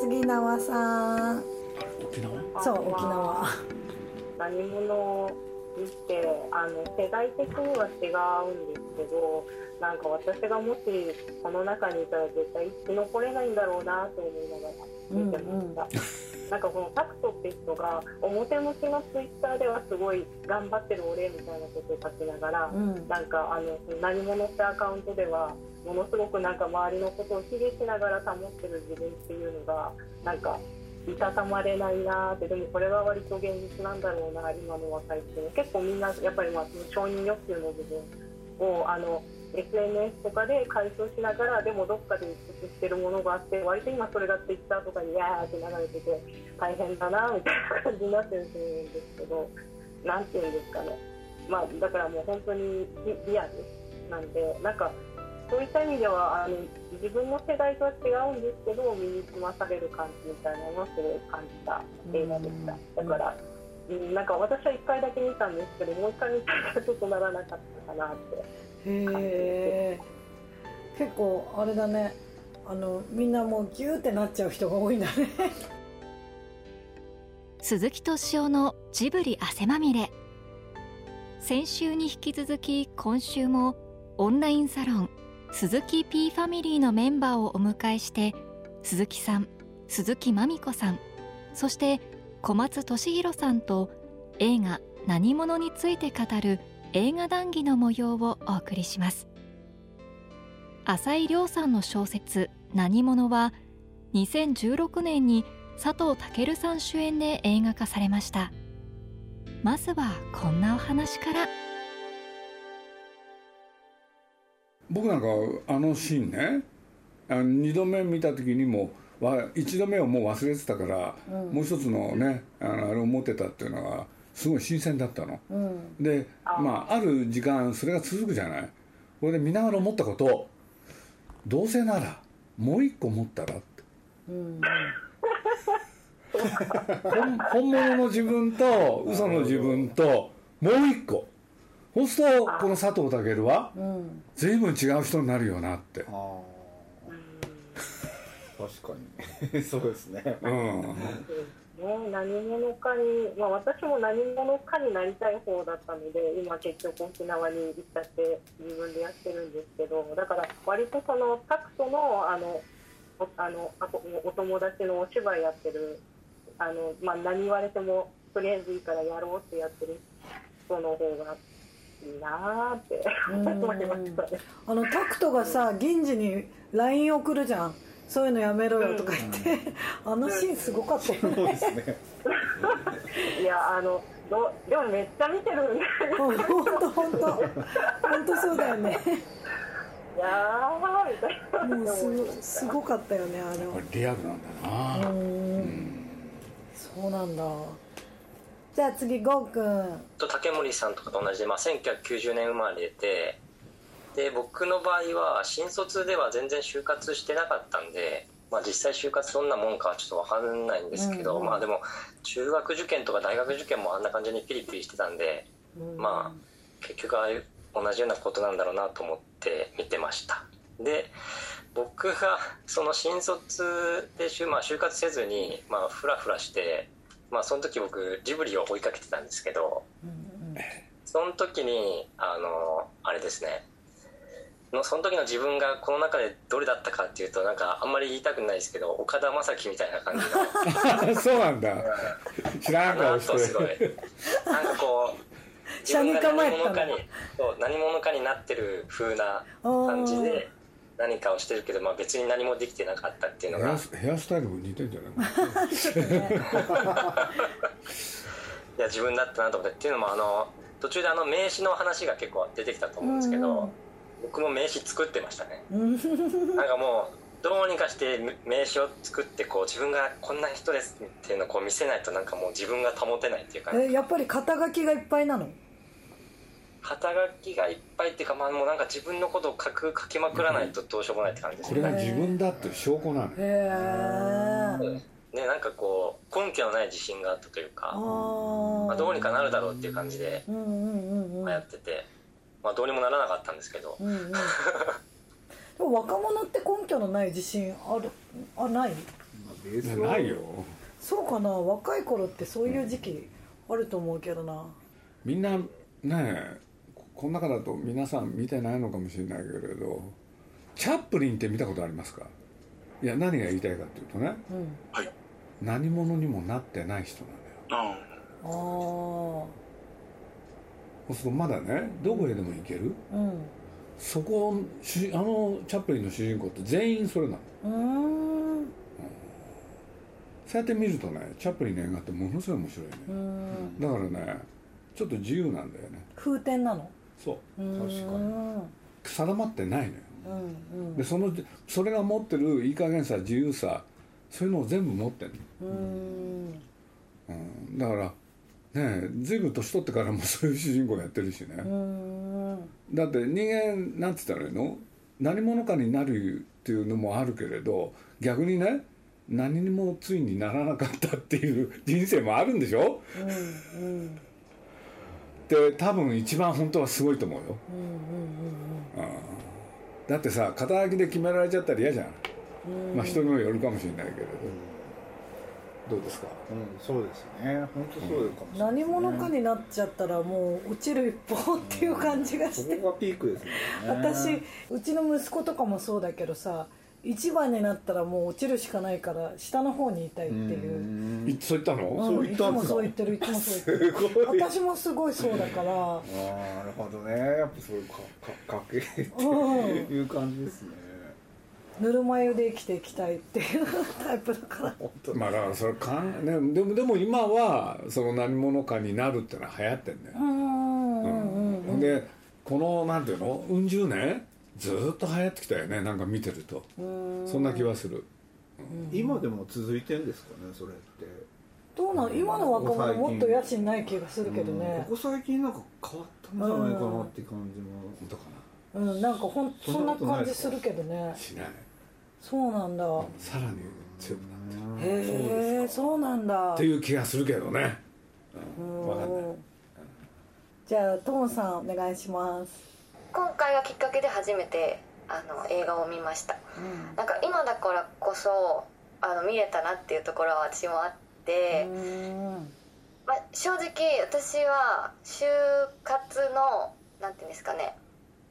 次縄さん。沖縄？そう沖縄。何者？にしてあの世代的には違うんですけどなんか私がもしこの中にいたら絶対生き残れないんだろうなと思いながら見てました、なんかこのタクトって人が表向きのツイッターではすごい頑張ってる俺みたいなことを書きながら、うん。なんかあの何者ってアカウントではものすごくなんか周りのことを卑下しながら保ってる自分っていうのがなんかいたたまれないなってでもこれは割と現実なんだろうな今の若い人も結構みんなやっぱりまあその承認欲求の部分をあの SNS とかで解消しながらでもどっかで鬱してるものがあって割と今それが Twitter とかにやーって流れてて大変だなみたいな感じになってると思うんですけどなんていうんですかね。まあだからもう本当にリアルなんでなんかそういった意味ではあの自分の世代とは違うんですけど身につまされる感じみたいなのはすごい感じた映画でした。だから、うん、なんか私は1回だけ見たんですけどもう1回見たらちょっとならなかったかなって。へえ結構あれだね。あのみんなもうギューってなっちゃう人が多いんだね。鈴木敏夫のジブリ汗まみれ。先週に引き続き今週もオンラインサロン鈴木 P ファミリーのメンバーをお迎えして鈴木さん鈴木まみこさんそして小松俊弘さんと映画「何者」について語る映画談義の模様をお送りします。浅井亮さんの小説「何者」は2016年に佐藤健さん主演で映画化されました。まずはこんなお話から。僕なんかあのシーンねあの2度目見た時にもわ1度目をもう忘れてたから、もう一つのねあのあれを持ってたっていうのがすごい新鮮だったの、うん。でまあある時間それが続くじゃない。これで見ながら思ったことどうせならもう一個持ったらって。うん。本本物の自分と嘘の自分ともう一個そうするとこの佐藤健はうん。随分違う人になるよなって。確かに。そうですね。うん。ね、何者かに、まあ、私も何者かになりたい方だったので今結局沖縄に行っちゃって自分でやってるんですけどだから割とそのタクトのあのおあのあおお友達のお芝居やってるあの、まあ、何言われてもとりあえずいいからやろうってやってる人の方がいいなーって思いましたね。あのタクトがさ銀次に LINE 送るじゃん。そういうのやめろよとか言って、あのシーンすごかったよね。そうですねいやあのどでもめっちゃ見てるんで本当本当本当そうだよね。いやーみたいな。もうすごすごかったよねあれは。これリアルなんだな、うん。そうなんだじゃあ次ゴーくんと竹森さんとかと同じで、まあ、1990年生まれでで僕の場合は新卒では全然就活してなかったんで、まあ、実際就活どんなもんかはちょっと分かんないんですけど、うんうん。まあでも中学受験とか大学受験もあんな感じにピリピリしてたんで、うん。まあ結局ああいう同じようなことなんだろうなと思って見てました。で僕がその新卒で就,、まあ、就活せずに、まあ、フラフラして、まあ、その時僕ジブリを追いかけてたんですけどその時にあのあれですね。のその時の自分がこの中でどれだったかっていうとなんかあんまり言いたくないですけど岡田将生みたいな感じの。そうなんだ。知らんな顔してとすごい。なんかこう 自分が何者かにそう何者かになってる風な感じで何かをしてるけど、まあ、別に何もできてなかったっていうのが。ヘアスヘアスタイルも似てんじゃない？いや自分だったなと思って。っていうのもあの途中であの名刺の話が結構出てきたと思うんですけど、僕も名刺作ってましたね。なんかもうどうにかして名刺を作ってこう自分がこんな人ですっていうのをこう見せないとなんかもう自分が保てないっていうか、えやっぱり肩書きがいっぱいなの？肩書きがいっぱいっていうか、まあ、もうなんか自分のことを書く書きまくらないとどうしようもないって感じですね。これが自分だっていう証拠なの。よへえねなんかこう根拠のない自信があったというかあまあ、どうにかなるだろうっていう感じでうんうんうんうんやってて、まあ、どうにもならなかったんですけど、うんうん。でも若者って根拠のない自信あるあない？ベースは。ないよ。そうかな。若い頃ってそういう時期あると思うけどな。みんなねえここの中だと皆さん見てないのかもしれないけれどチャップリンって見たことありますか？いや何が言いたいかっていうとね。うん。はい。何者にもなってない人なんだよ。あそうするとまだねどこへでも行ける？うん。そこ主あのチャップリンの主人公って全員それなの。うそうやって見るとねチャップリンの映画ってものすごい面白いね。うーん。だからねちょっと自由なんだよね。風天なの？そう。確か定まってないのよ。うんうん。でそのそれが持ってるいい加減さ自由さそういうのを全部持ってんの、うーん。うん、だからねえ随分年取ってからもそういう主人公やってるしね、だって人間なんつったらいいの？何者かになるっていうのもあるけれど逆にね何にもついにならなかったっていう人生もあるんでしょ？うんうんで多分一番本当はすごいと思うよ。うんうんだってさ肩書きで決められちゃったら嫌じゃん、うん。うんまあ人にもよるかもしれないけれど。どうですか？うんそうですね。本当そうかもしれない何者かになっちゃったらもう落ちる一方っていう感じがして。そこがピークですね。私うちの息子とかもそうだけどさ一番になったらもう落ちるしかないから下の方にいたいっていう。いそう言ったの、うん。そう言ったんですか？いつもそう言ってるいつもそう言ってる。すごい。私もすごいそうだから。ああなるほどね。やっぱそういうかか家系ってうん。いう感じですね。ぬるま湯で生きていきたいっていう タイプだから。まあだからそれかん、ね、でもでも今はその何者かになるってのは流行ってんだよ。う、んうんうんうん。でこのなんていうの？うん十年？ずーっと流行ってきたよねなんか見てると。うん。そんな気はする。今でも続いてんですかねそれって。どうなの？今の若者もっと野心ない気がするけどうん。ねここ最近なんか変わったんじゃないかなって感じも。本当かうんなんかほんそんな感じするけどね。なしない。そうなんだ。さらに強くなってる。へえそうなんだ。っていう気がするけどね。うん。わかんない。じゃあトモさんお願いします今回がきっかけで初めてあの映画を見ました。なんか今だからこそあの見れたなっていうところは私もあって、うん。まあ、正直私は就活のなんていうんですかね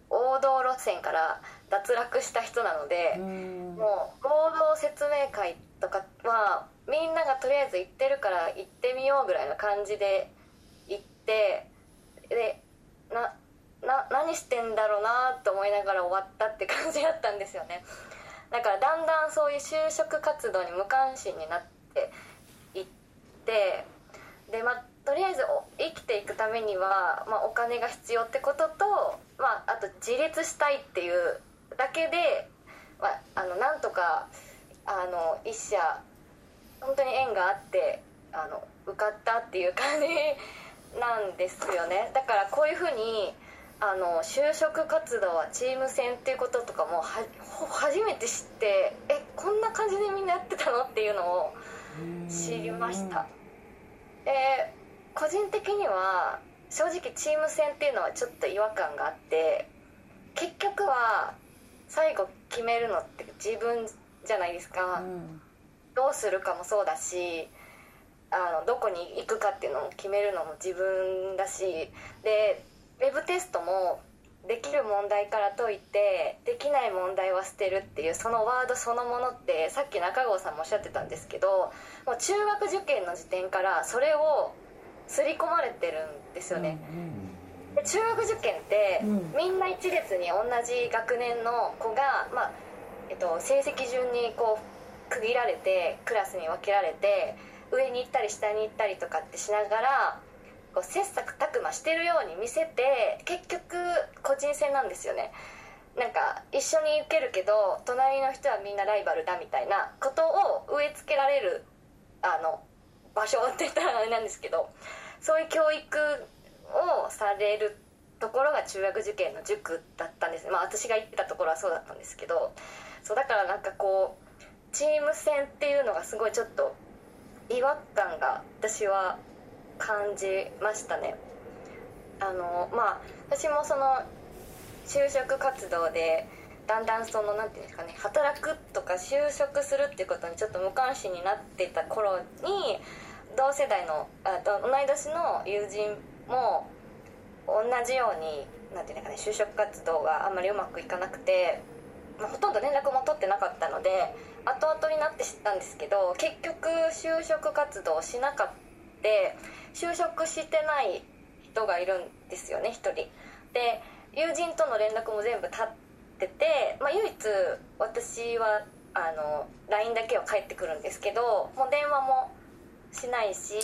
王道路線から脱落した人なので、うん。もう合同説明会とかはみんながとりあえず行ってるから行ってみようぐらいの感じで行ってでなな何してんだろうなと思いながら終わったって感じだったんですよね。だからだんだんそういう就職活動に無関心になっていってでまあとりあえず生きていくためには、まあ、お金が必要ってことと、まあ、あと自立したいっていうだけで、まあ、あのなんとかあの一社本当に縁があってあの受かったっていう感じなんですよね。だからこういうふうにあの就職活動はチーム戦っていうこととかも初めて知ってえこんな感じでみんなやってたのっていうのを知りました。で個人的には正直チーム戦っていうのはちょっと違和感があって結局は最後決めるのって自分じゃないですか、どうするかもそうだしあのどこに行くかっていうのも決めるのも自分だしでウェブテストもできる問題から解いてできない問題は捨てるっていうそのワードそのものってさっき中郷さんもおっしゃってたんですけどもう中学受験の時点からそれを刷り込まれてるんですよね。で中学受験って、うんみんな一列に同じ学年の子が、まあえっと、成績順にこう区切られてクラスに分けられて上に行ったり下に行ったりとかってしながらこう切磋琢磨してるように見せて結局個人戦なんですよね。なんか一緒に受けるけど隣の人はみんなライバルだみたいなことを植え付けられるあの場所って言ったらあれなんですけどそういう教育をされるところが中学受験の塾だったんですまあ私が行ってたところはそうだったんですけどそうだからなんかこうチーム戦っていうのがすごいちょっと違和感が私は感じましたね。あのまあ私もその就職活動でだんだんそのなんていうんですかね働くとか就職するっていうことにちょっと無関心になってた頃に同世代のあと同い年の友人も同じようになんていうのかね就職活動があんまりうまくいかなくて、まあ、ほとんど連絡も取ってなかったので後々になって知ったんですけど結局就職活動しなかった就職してない人がいるんですよね一人。で友人との連絡も全部立ってて、まあ、唯一私はあの LINE だけは返ってくるんですけどもう電話もしないし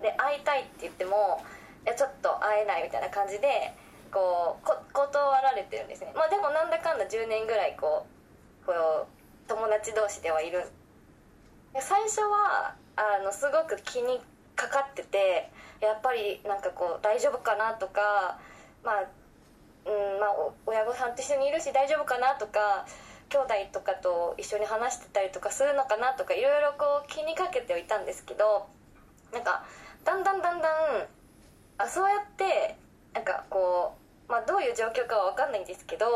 で会いたいって言ってもいやちょっと会えないみたいな感じでこう断られてるんですね。まあでもなんだかんだ10年ぐらいこうこう友達同士ではいる。最初はあのすごく気にかかっててやっぱりなんかこう大丈夫かなとかまあうんまあ親御さんと一緒にいるし大丈夫かなとか兄弟とかと一緒に話してたりとかするのかなとかいろいろこう気にかけてはいたんですけどなんかだんだんだんだんあそうやってなんかこう、まあ、どういう状況かは分かんないんですけど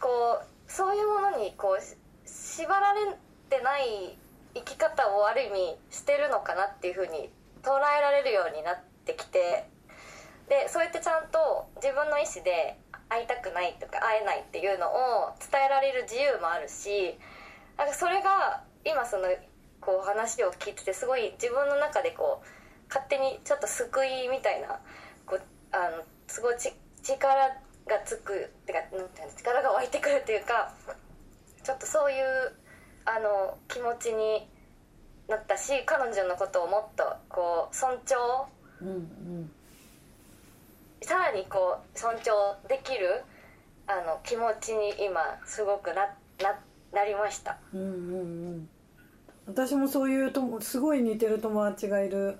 こうそういうものにこう縛られてない生き方をある意味してるのかなっていうふうに捉えられるようになってきてでそうやってちゃんと自分の意思で会いたくないとか会えないっていうのを伝えられる自由もあるしなんかそれが今そのこう話を聞いててすごい自分の中でこう勝手にちょっと救いみたいなこうあのすごいち力がつくってかなんていうの力が湧いてくるっていうかちょっとそういうあの気持ちになったし彼女のことをもっとこう尊重うんうん。さらにこう尊重できるあの気持ちに今すごくなななりました。うんうんうん。私もそういうともすごい似てる友達がいる、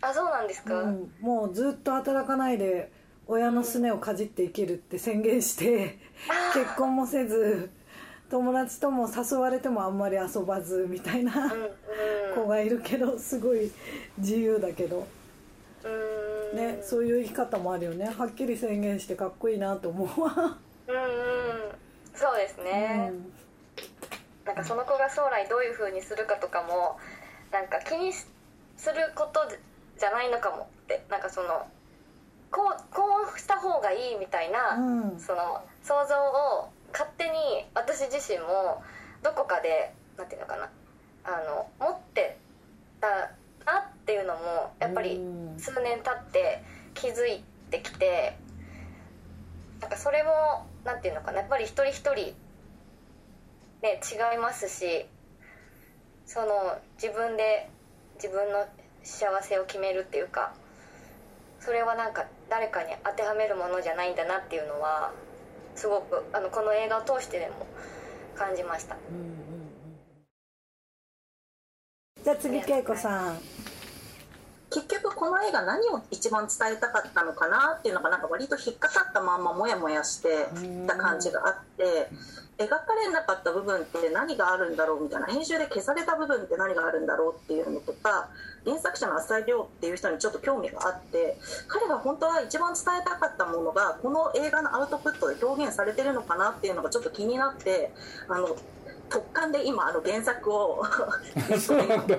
あそうなんですか、うん、もうずっと働かないで親のすねをかじって生きるって宣言して結婚もせず友達とも誘われてもあんまり遊ばずみたいなうんうん。子がいるけどすごい自由だけど、うん。ね、そういう生き方もあるよね。はっきり宣言してかっこいいなと思うわ。うんうん。そうですね、なんかその子が将来どういう風にするかとかもなんか気にすることじゃないのかもって。なんかそのこうこうした方がいいみたいな、うん。その想像を勝手に私自身もどこかでなんていうのかなあの持ってたなっていうのもやっぱりうん。数年経って気づいてきてなんかそれもなんていうのかなやっぱり一人一人ね違いますしその自分で自分の幸せを決めるっていうかそれはなんか誰かに当てはめるものじゃないんだなっていうのはすごくあのこの映画を通してでも感じました。うんうんうん。じゃあ次恵子さん結局この映画何を一番伝えたかったのかなっていうのがなんか割と引っかかったまんまモヤモヤしてた感じがあって描かれなかった部分って何があるんだろうみたいな編集で消された部分って何があるんだろうっていうのとか原作者の浅井亮っていう人にちょっと興味があって彼が本当は一番伝えたかったものがこの映画のアウトプットで表現されてるのかなっていうのがちょっと気になってあの突貫で今あの原作を。そうなんだ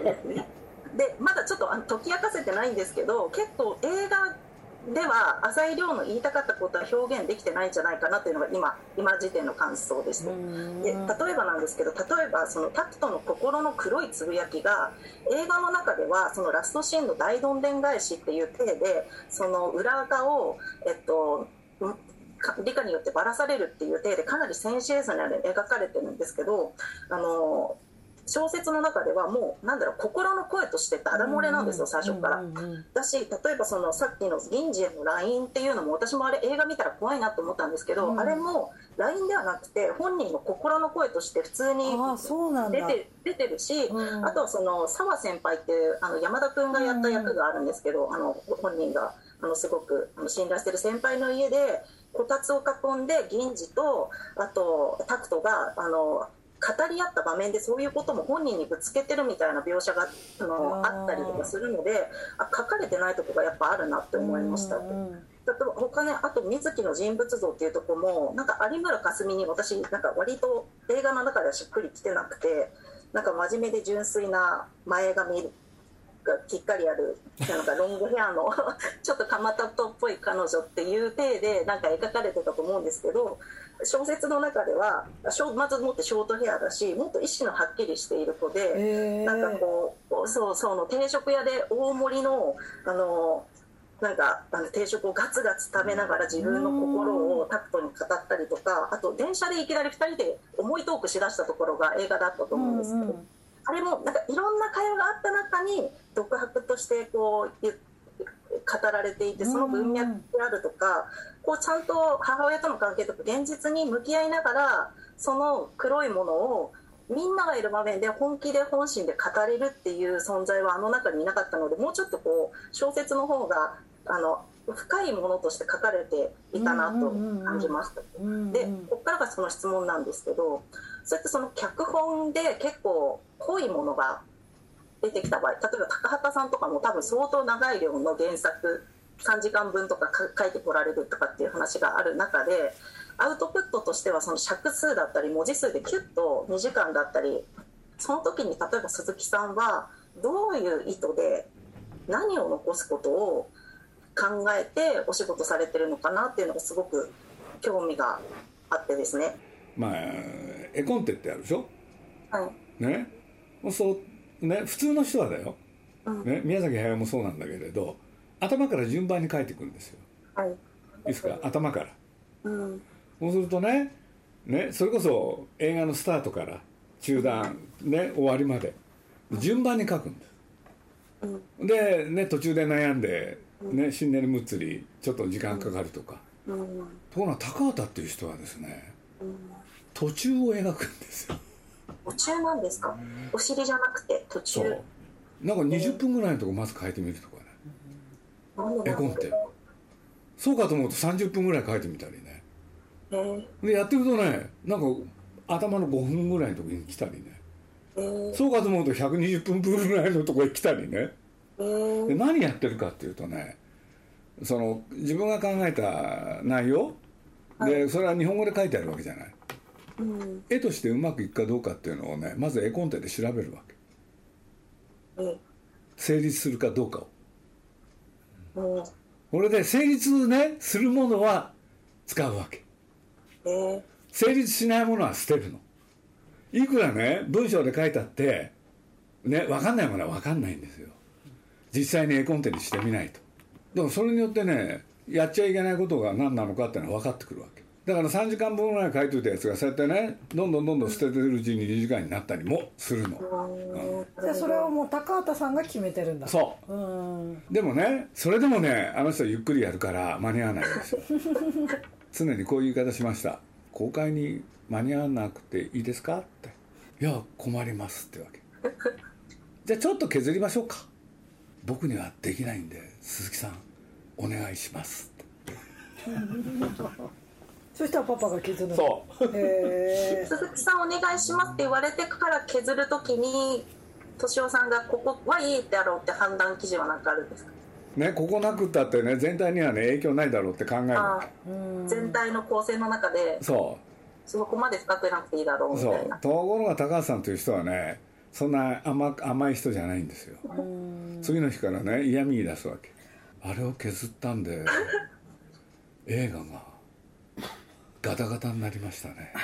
でまだちょっと解き明かせてないんですけど結構映画では浅井亮の言いたかったことは表現できてないんじゃないかなっていうのが今今時点の感想ですと。で例えばなんですけど例えばそのタクトの心の黒いつぶやきが映画の中ではそのラストシーンの大どんでん返しっていう体でその裏側をえっと理科によってばらされるっていう体でかなりセンシエーショナルに描かれてるんですけどあの小説の中ではもうなんだろう心の声としてダダ漏れなんですよ最初から。うんうんうん。だし例えばそのさっきの銀次への LINE っていうのも私もあれ映画見たら怖いなと思ったんですけど、うん。あれも LINE ではなくて本人の心の声として普通に出て出てるし、うんあとはその澤先輩っていうあの山田君がやった役があるんですけど、あの本人があのすごく信頼してる先輩の家でこたつを囲んで銀次とあとタクトがあの語り合った場面でそういうことも本人にぶつけてるみたいな描写があのあったりとかするのであ書かれてないとこがやっぱあるなって思いました。と他ねあと水木の人物像っていうとこもなんか有村架純に私なんか割と映画の中ではしっくりきてなくてなんか真面目で純粋な前髪がきっかりあるなんかロングヘアの ちょっと蒲田っぽい彼女っていう体でなんか描かれてたと思うんですけど小説の中ではまずもってショートヘアだしもっと意志のはっきりしている子で、なんかこうそうそうの定食屋で大盛りのあのなんかあの定食をガツガツ食べながら自分の心をタクトに語ったりとかあと電車でいきなり2人で重いトークしだしたところが映画だったと思うんですけど、あれもなんかいろんな会話があった中に独白としてこう言語られていてその文脈であるとか、こうちゃんと母親との関係とか現実に向き合いながらその黒いものをみんながいる場面で本気で本心で語れるっていう存在はあの中にいなかったのでもうちょっとこう小説の方があの深いものとして書かれていたなと感じました。うんでここからがその質問なんですけどそうやってその脚本で結構濃いものが出てきた場合例えば高畑さんとかも多分相当長い量の原作3時間分とかか書いてこられるとかっていう話がある中でアウトプットとしてはその尺数だったり文字数でキュッと2時間だったりその時に例えば鈴木さんはどういう意図で何を残すことを考えてお仕事されてるのかなっていうのがすごく興味があってですね。まあ絵コンテってあるでしょ？はい。ね？そうね普通の人はだよ、うん。ね、宮崎駿もそうなんだけれど頭から順番に書いていくんですよ。はい。いいですか？頭から。うん。そうするとねねそれこそ映画のスタートから中断ね終わりまで順番に書くんですうん。で、ね、途中で悩んで、ね、シンネル・ムッツリちょっと時間かかるとか、うん。ところが高畑っていう人はですねうん。途中を描くんですよ途中なんですか？お尻じゃなくて途中。なんか20分ぐらいのとこまず書いてみるとかね。なんで絵コンテ。そうかと思うと30分ぐらい書いてみたりね。えー。でやってるとねなんか頭の5分ぐらいのとこに来たりね。えー。そうかと思うと120分分ぐらいのとこに来たりね。えー。で何やってるかっていうとねその自分が考えた内容。でそれは日本語で書いてあるわけじゃない。うん絵としてうまくいくかどうかっていうのをねまず絵コンテで調べるわけ。えー成立するかどうかを。うん。これで成立ねするものは使うわけ。えー。成立しないものは捨てるの。いくらね文章で書いたってね分かんないものは分かんないんですよ。実際に絵コンテにしてみないと。だからそれによってねやっちゃいけないことが何なのかっていうのは分かってくるわけだから3時間分ぐらい書いといたやつがそうやってねどんどんどんどん捨ててるうちに2時間になったりもするの。うん。じゃあそれをもう高畑さんが決めてるんだ。そう。うん。でもねそれでもねあの人はゆっくりやるから間に合わないんですよ。常にこういう言い方しました。公開に間に合わなくていいですか？って。いや困りますってわけ。じゃあちょっと削りましょうか。僕にはできないんで鈴木さんお願いしますって そしたらパパが削るの。そう。へえ鈴木さんお願いしますって言われてから削るときに敏夫さんがここはいいってやろうって判断基準は何かあるんですか？ねここなくったってね全体にはね影響ないだろうって考える。全体の構成の中でけそそこまで深くなくていいだろうみたいう。なところが高橋さんという人はねそんな甘甘い人じゃないんですよ。うん。次の日からね嫌味言い出すわけ。あれを削ったんで映画がガタガタになりましたね。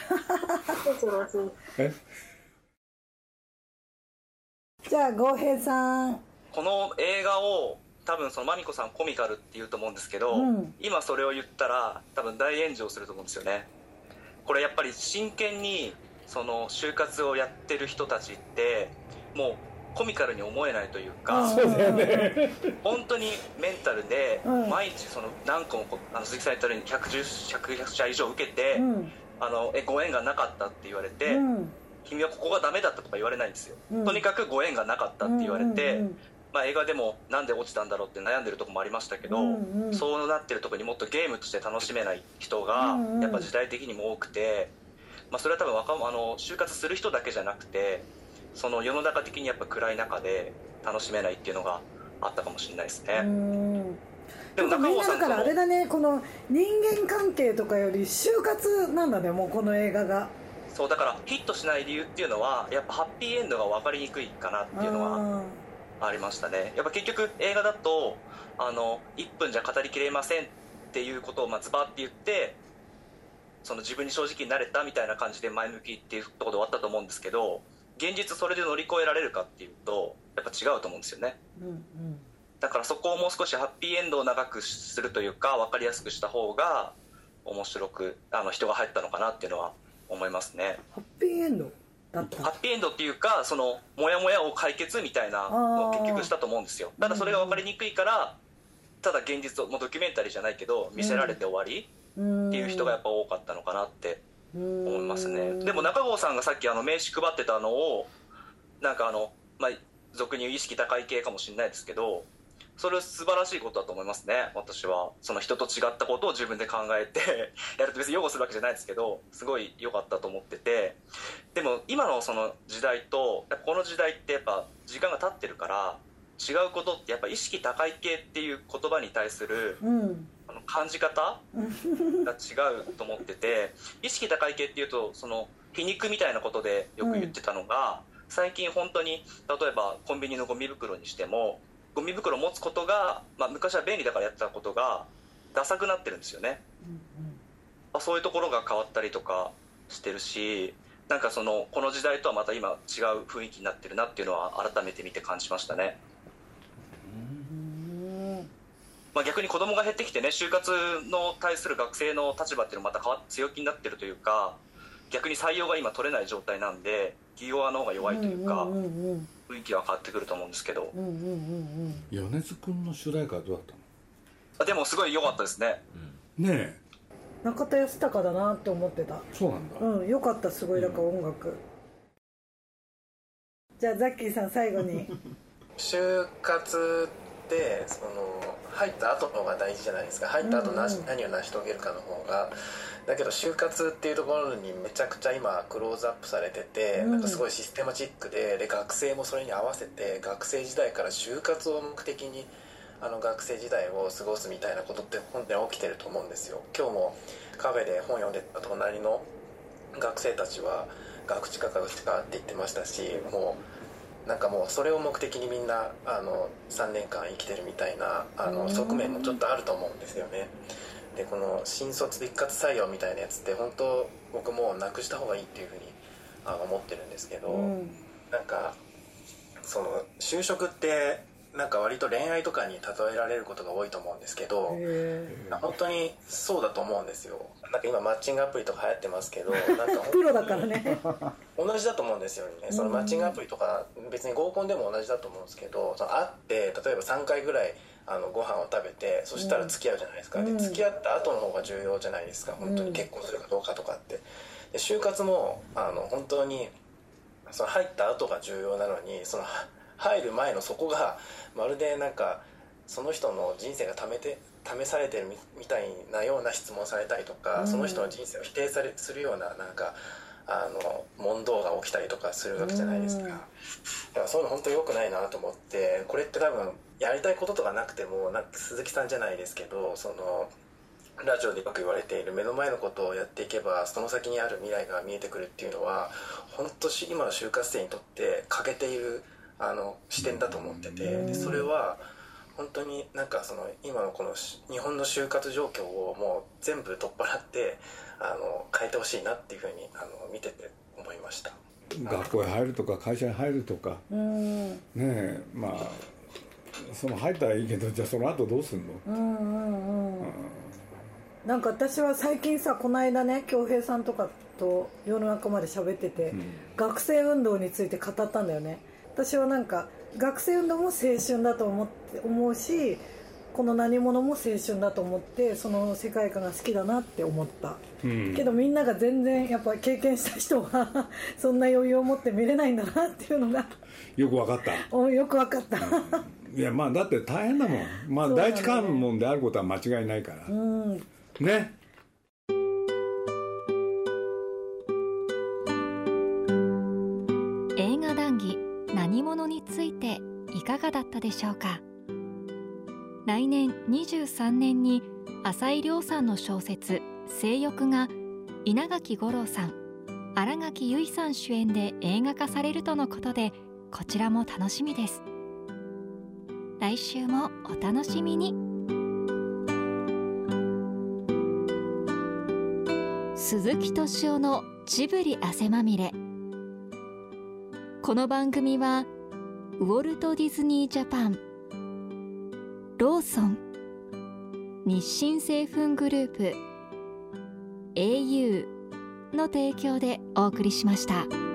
じゃあ郷平さん。この映画を多分そのマミコさんコミカルって言うと思うんですけど、うん。今それを言ったら多分大炎上すると思うんですよね。これやっぱり真剣にその就活をやってる人たちってもうコミカルに思えないというか、そうだよね。本当にメンタルでうん。毎日その何個もあの鈴木さん言ったように110 100社以上受けて、うん。あのえご縁がなかったって言われて、うん。君はここがダメだったとか言われないんですよ、うん。とにかくご縁がなかったって言われて、まあ、映画でもなんで落ちたんだろうって悩んでるとこもありましたけど、うんうん。そうなってるとこにもっとゲームとして楽しめない人がやっぱ時代的にも多くて、まあ、それは多分若者あの就活する人だけじゃなくてその世の中的にやっぱ暗い中で楽しめないっていうのがあったかもしれないですね。うん。でもでもみんからあれだだねこの人間関係とかより就活なんだねもうこの映画が。そうだからヒットしない理由っていうのはやっぱハッピーエンドが分かりにくいかなっていうのはありましたね。やっぱ結局映画だとあの1分じゃ語りきれませんっていうことをまあズバって言ってその自分に正直になれたみたいな感じで前向きっていうところで終わったと思うんですけど現実それで乗り越えられるかっていうとやっぱ違うと思うんですよね。うんうん。だからそこをもう少しハッピーエンドを長くするというか分かりやすくした方が面白くあの人が入ったのかなっていうのは思いますね。ハッピーエンドハッピーエンドっていうかそのモヤモヤを解決みたいなのを結局したと思うんですよ。ただそれが分かりにくいからただ現実をもうドキュメンタリーじゃないけど見せられて終わりっていう人がやっぱ多かったのかなって思いますね。でも中郷さんがさっきあの名刺配ってたのをなんかあのまあ俗に言う意識高い系かもしれないですけどそれ素晴らしいことだと思いますね私は。その人と違ったことを自分で考えて やると別に擁護するわけじゃないですけどすごい良かったと思ってて。でも今のその時代とこの時代ってやっぱ時間が経ってるから違うことってやっぱ意識高い系っていう言葉に対するうん。あの感じ方が違うと思ってて意識高い系っていうとその皮肉みたいなことでよく言ってたのが、最近本当に例えばコンビニのゴミ袋にしてもゴミ袋を持つことが、まあ、昔は便利だからやってたことがダサくなってるんですよね、まあそういうところが変わったりとかしてるしなんかそのこの時代とはまた今違う雰囲気になってるなっていうのは改めて見て感じましたね。まあ、逆に子供が減ってきてね就活の対する学生の立場っていうのもまた変わ強気になってるというか逆に採用が今取れない状態なんで企業側の方が弱いというかうんうんうん雰囲気は変わってくると思うんですけど。うんうんうん米津君の主題歌はどうだったの？あでもすごい良かったですね。ねえ。うん中田泰孝だなって思ってた。そうなんだ、うんよかったすごいだから音楽、じゃあザッキーさん最後に。就活ってその入った後の方が大事じゃないですか。入った後なし、うんうん。何を成し遂げるかの方が。だけど就活っていうところにめちゃくちゃ今クローズアップされてて、うん。なんかすごいシステマチックでで学生もそれに合わせて学生時代から就活を目的にあの学生時代を過ごすみたいなことって本当に起きてると思うんですよ。今日もカフェで本読んでた隣の学生たちは学知か学知かって言ってましたしもうなんかもうそれを目的にみんなあの3年間生きてるみたいなあの側面もちょっとあると思うんですよね。でこの新卒一括採用みたいなやつって本当僕もうなくした方がいいっていうふうにあ思ってるんですけど、うん。なんかその就職ってなんか割と恋愛とかに例えられることが多いと思うんですけど、へ本当にそうだと思うんですよ。なんか今マッチングアプリとか流行ってますけど なんかープロだからね。同じだと思うんですよね。そのマッチングアプリとか別に合コンでも同じだと思うんですけどその会って例えば3回ぐらいあのご飯を食べてそしたら付き合うじゃないですか、うん。で付き合った後の方が重要じゃないですか。本当に結婚するかどうかとかって。で就活もあの本当にその入った後が重要なのにそのは入る前のそこがまるでなんかその人の人生が試て試されてるみみたいなような質問されたりとか、うん。その人の人生を否定されするようななんかあの問答が起きたりとかするわけじゃないですか、うん。だからそういうの本当に良くないなと思ってこれって多分やりたいこととかなくてもなんか鈴木さんじゃないですけどそのラジオでよく言われている目の前のことをやっていけばその先にある未来が見えてくるっていうのは本当し今の就活生にとって欠けているあの視点だと思っててでそれは本当になんかその今のこのし日本の就活状況をもう全部取っ払ってあの変えてほしいなっていうふうにあの見てて思いました。学校へ入るとか会社に入るとか。うん。ねえまあその入ったらいいけどじゃあその後どうすんの、うんうんうん。なんか私は最近さこの間ね恭平さんとかと夜中まで喋ってて、学生運動について語ったんだよね私はなんか学生運動も青春だと思って思うしこの何者も青春だと思ってその世界観が好きだなって思った、うん。けどみんなが全然やっぱ経験した人は そんな余裕を持って見れないんだなっていうのがよく分かった。およく分かった。いやまあだって大変だもん。まあ第一関門であることは間違いないから。うん。ねかがだったでしょうか？来年23年に浅井亮さんの小説「性欲」が稲垣吾郎さん新垣結衣さん主演で映画化されるとのことでこちらも楽しみです。来週もお楽しみに。鈴木敏夫のジブリ汗まみれ。この番組はウォルト・ディズニー・ジャパン。ローソン。日清製粉グループ。au の提供でお送りしました。